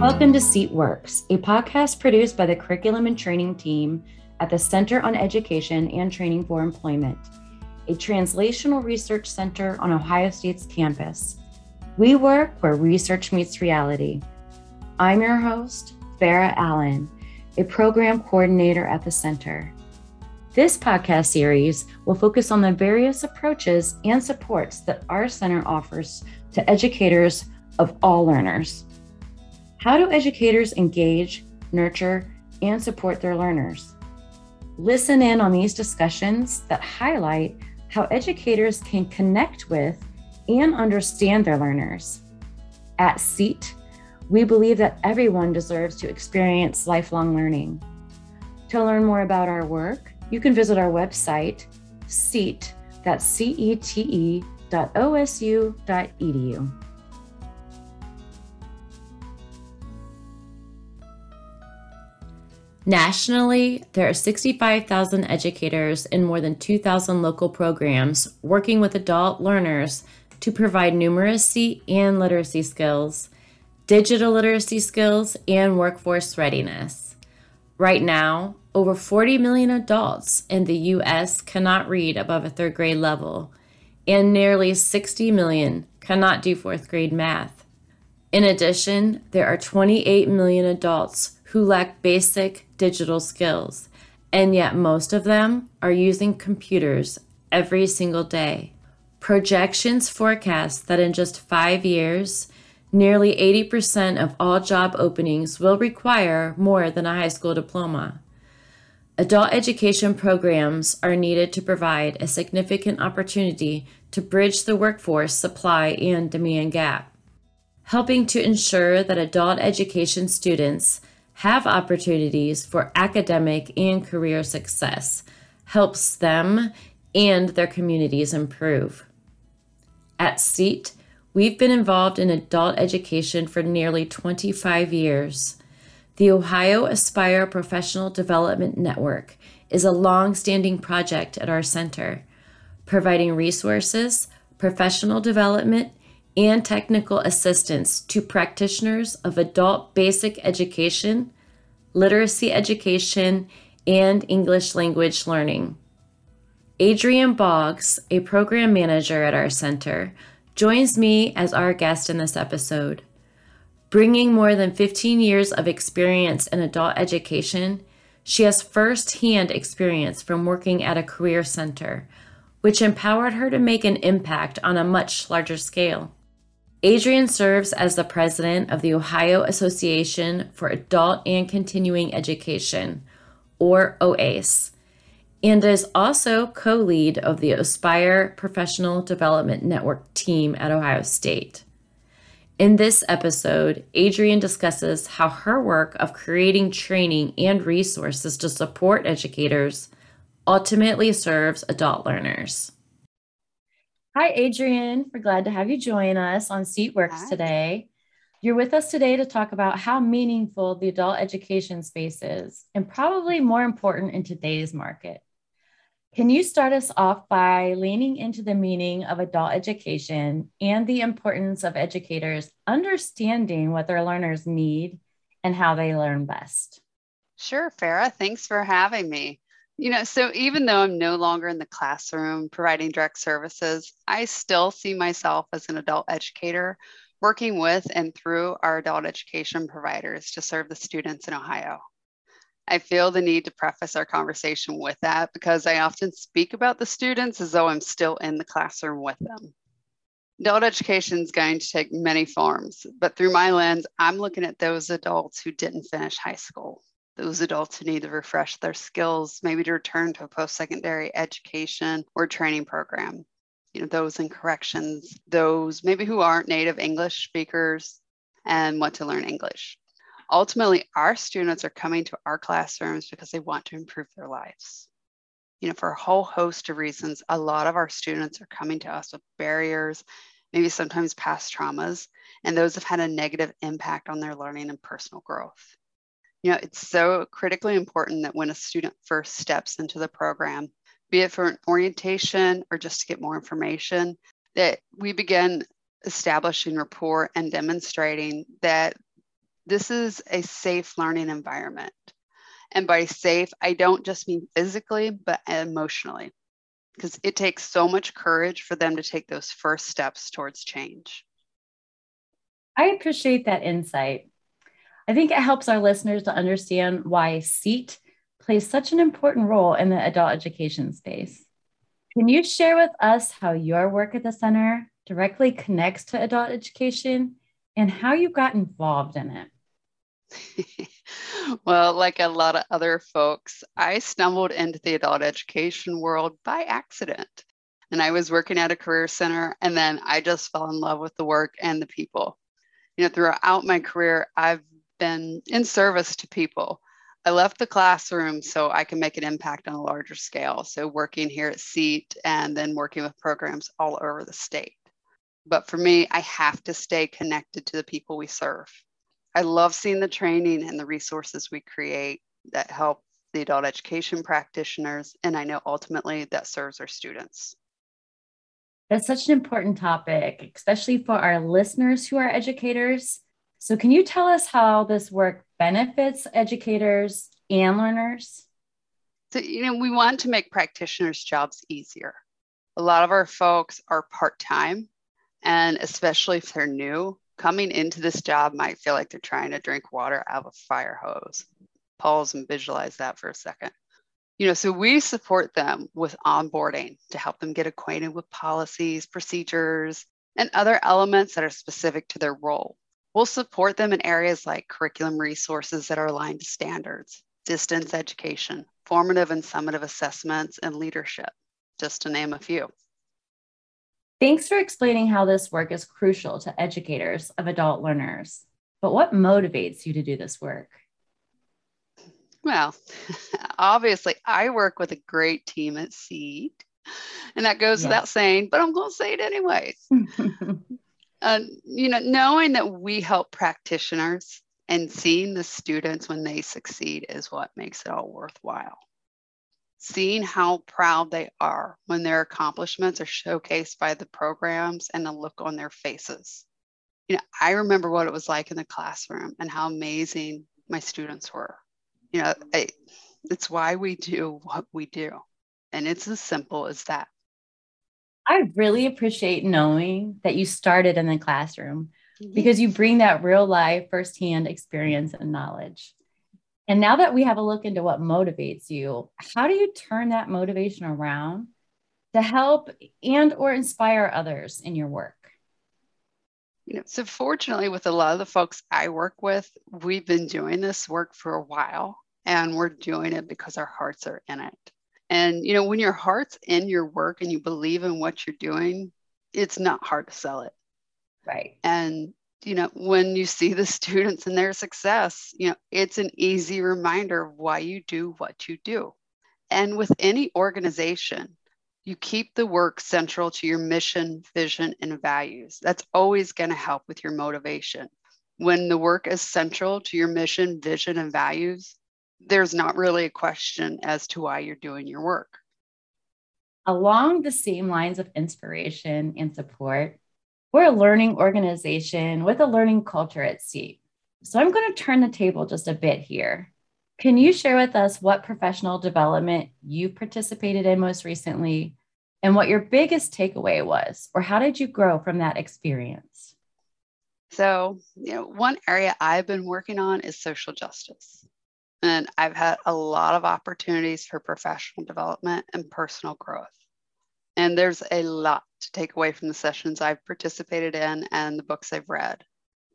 Welcome to CETE Works, a podcast produced by the Curriculum and Training team at the Center on Education and Training for Employment, a translational research center on Ohio State's campus. We work where research meets reality. I'm your host, Farah Allen, a program coordinator at the center. This podcast series will focus on the various approaches and supports that our center offers to educators of all learners. How do educators engage, nurture, and support their learners? Listen in on these discussions that highlight how educators can connect with and understand their learners. At CETE, we believe that everyone deserves to experience lifelong learning. To learn more about our work, you can visit our website, CETE, that's C-E-T-E dot O-S-U dot edu. Nationally, there are 65,000 educators in more than 2,000 local programs working with adult learners to provide numeracy and literacy skills, digital literacy skills, and workforce readiness. Right now, over 40 million adults in the U.S. cannot read above a third grade level, and nearly 60 million cannot do fourth grade math. In addition, there are 28 million adults who lack basic digital skills, and yet most of them are using computers every single day. Projections forecast that in just five years, nearly 80% of all job openings will require more than a high school diploma. Adult education programs are needed to provide a significant opportunity to bridge the workforce supply and demand gap, helping to ensure that adult education students have opportunities for academic and career success helps them and their communities improve. At CETE, we've been involved in adult education for nearly 25 years. The Ohio Aspire Professional Development Network is a long standing project at our center, providing resources, professional development, and technical assistance to practitioners of adult basic education, literacy education, and English language learning. Adrienne Boggs, a program manager at our center, joins me as our guest in this episode. Bringing more than 15 years of experience in adult education, she has firsthand experience from working at a career center, which empowered her to make an impact on a much larger scale. Adrienne serves as the president of the Ohio Association for Adult and Continuing Education, or OACE, and is also co lead of the Aspire Professional Development Network team at Ohio State. In this episode, Adrienne discusses how her work of creating training and resources to support educators ultimately serves adult learners. Hi, Adrienne. We're glad to have you join us on CETEWorks Hi. today. You're with us today to talk about how meaningful the adult education space is, and probably more important in today's market. Can you start us off by leaning into the meaning of adult education and the importance of educators understanding what their learners need and how they learn best? Sure, Farah. Thanks for having me. You know, so even though I'm no longer in the classroom providing direct services, I still see myself as an adult educator working with and through our adult education providers to serve the students in Ohio. I feel the need to preface our conversation with that because I often speak about the students as though I'm still in the classroom with them. Adult education is going to take many forms, but through my lens, I'm looking at those adults who didn't finish high school, those adults who need to refresh their skills, maybe to return to a post secondary education or training program. You know, those in corrections, those maybe who aren't native English speakers and want to learn English. Ultimately, our students are coming to our classrooms because they want to improve their lives. You know, for a whole host of reasons, a lot of our students are coming to us with barriers, maybe sometimes past traumas, and those have had a negative impact on their learning and personal growth. You know, it's so critically important that when a student first steps into the program, be it for an orientation or just to get more information, that we begin establishing rapport and demonstrating that This is a safe learning environment. And by safe, I don't just mean physically, but emotionally, because it takes so much courage for them to take those first steps towards change. I appreciate that insight. I think it helps our listeners to understand why CETE plays such an important role in the adult education space. Can you share with us how your work at the center directly connects to adult education and how you got involved in it? well, like a lot of other folks, I stumbled into the adult education world by accident. And I was working at a career center, and then I just fell in love with the work and the people. You know, throughout my career, I've been in service to people. I left the classroom so I can make an impact on a larger scale. So, working here at CETE and then working with programs all over the state. But for me, I have to stay connected to the people we serve. I love seeing the training and the resources we create that help the adult education practitioners. And I know ultimately that serves our students. That's such an important topic, especially for our listeners who are educators so, can you tell us how this work benefits educators and learners? So, you know, we want to make practitioners' jobs easier. A lot of our folks are part time, and especially if they're new, coming into this job might feel like they're trying to drink water out of a fire hose. Pause and visualize that for a second. You know, so we support them with onboarding to help them get acquainted with policies, procedures, and other elements that are specific to their role. We'll support them in areas like curriculum resources that are aligned to standards, distance education, formative and summative assessments, and leadership, just to name a few. Thanks for explaining how this work is crucial to educators of adult learners. But what motivates you to do this work? Well, obviously, I work with a great team at CETE, and that goes without saying, but I'm going to say it anyways. uh, you know, knowing that we help practitioners and seeing the students when they succeed is what makes it all worthwhile. Seeing how proud they are when their accomplishments are showcased by the programs and the look on their faces. You know, I remember what it was like in the classroom and how amazing my students were. You know, I, it's why we do what we do. And it's as simple as that. I really appreciate knowing that you started in the classroom mm-hmm. because you bring that real life, firsthand experience and knowledge. And now that we have a look into what motivates you, how do you turn that motivation around to help and or inspire others in your work? You know, so fortunately with a lot of the folks I work with, we've been doing this work for a while and we're doing it because our hearts are in it. And, you know, when your heart's in your work and you believe in what you're doing, it's not hard to sell it. Right. And, you know, when you see the students and their success, you know, it's an easy reminder of why you do what you do. And with any organization, you keep the work central to your mission, vision, and values. That's always going to help with your motivation. When the work is central to your mission, vision, and values, there's not really a question as to why you're doing your work. Along the same lines of inspiration and support, we're a learning organization with a learning culture at CETE. So I'm going to turn the table just a bit here. Can you share with us what professional development you participated in most recently and what your biggest takeaway was, or how did you grow from that experience? So, you know, one area I've been working on is social justice. And I've had a lot of opportunities for professional development and personal growth. And there's a lot to take away from the sessions I've participated in and the books I've read.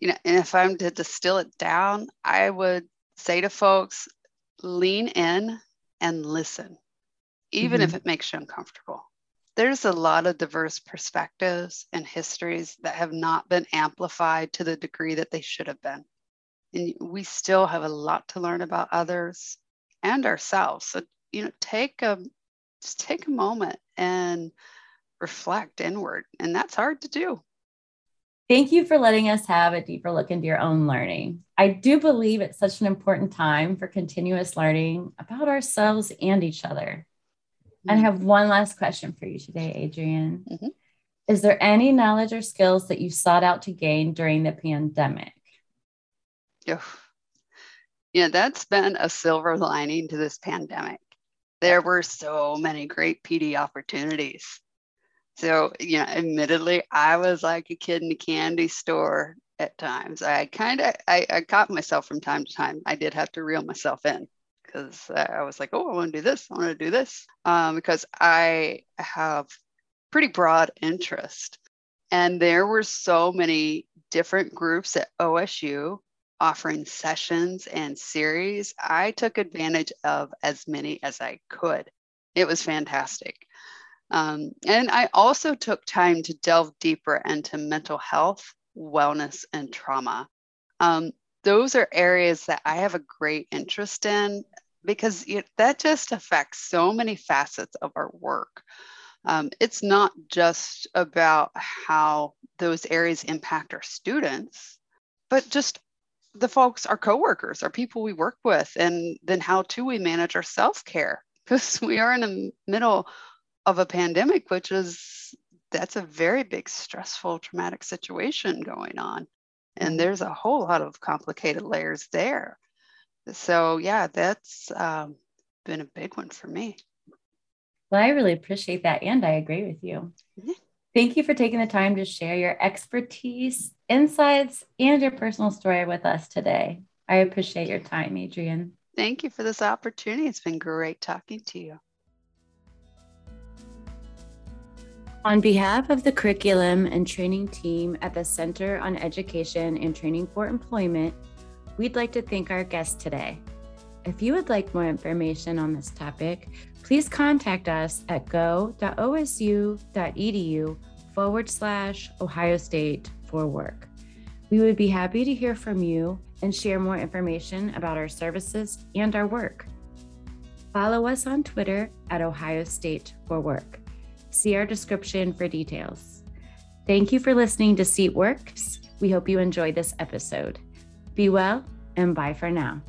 You know, and if I'm to distill it down, I would say to folks, lean in and listen, even mm-hmm. if it makes you uncomfortable. There's a lot of diverse perspectives and histories that have not been amplified to the degree that they should have been and we still have a lot to learn about others and ourselves so you know take a just take a moment and reflect inward and that's hard to do Thank you for letting us have a deeper look into your own learning. I do believe it's such an important time for continuous learning about ourselves and each other. Mm-hmm. And I have one last question for you today, Adrienne Mm-hmm. Is there any knowledge or skills that you sought out to gain during the pandemic? Yeah, that's been a silver lining to this pandemic. There were so many great PD opportunities. So, you know, admittedly, I was like a kid in a candy store at times. I kind of, I, I caught myself from time to time. I did have to reel myself in because I was like, oh, I want to do this. I want to do this um, because I have pretty broad interest. And there were so many different groups at OSU offering sessions and series. I took advantage of as many as I could. It was fantastic. Um, and I also took time to delve deeper into mental health, wellness, and trauma. Um, those are areas that I have a great interest in because it, that just affects so many facets of our work. Um, it's not just about how those areas impact our students, but just the folks, our coworkers, our people we work with, and then how do we manage our self care because we are in the middle of a pandemic, which is that's a very big, stressful, traumatic situation going on. And mm-hmm. there's a whole lot of complicated layers there. So, yeah, that's um, been a big one for me. Well, I really appreciate that. And I agree with you. Thank you for taking the time to share your expertise, insights, and your personal story with us today. I appreciate your time, Adrienne. Thank you for this opportunity. It's been great talking to you. On behalf of the curriculum and training team at the Center on Education and Training for Employment, we'd like to thank our guest today. If you would like more information on this topic, please contact us at go.osu.edu forward slash Ohio State for work. We would be happy to hear from you and share more information about our services and our work. Follow us on Twitter at Ohio State for Work. See our description for details. Thank you for listening to CETE Works. We hope you enjoyed this episode. Be well and bye for now.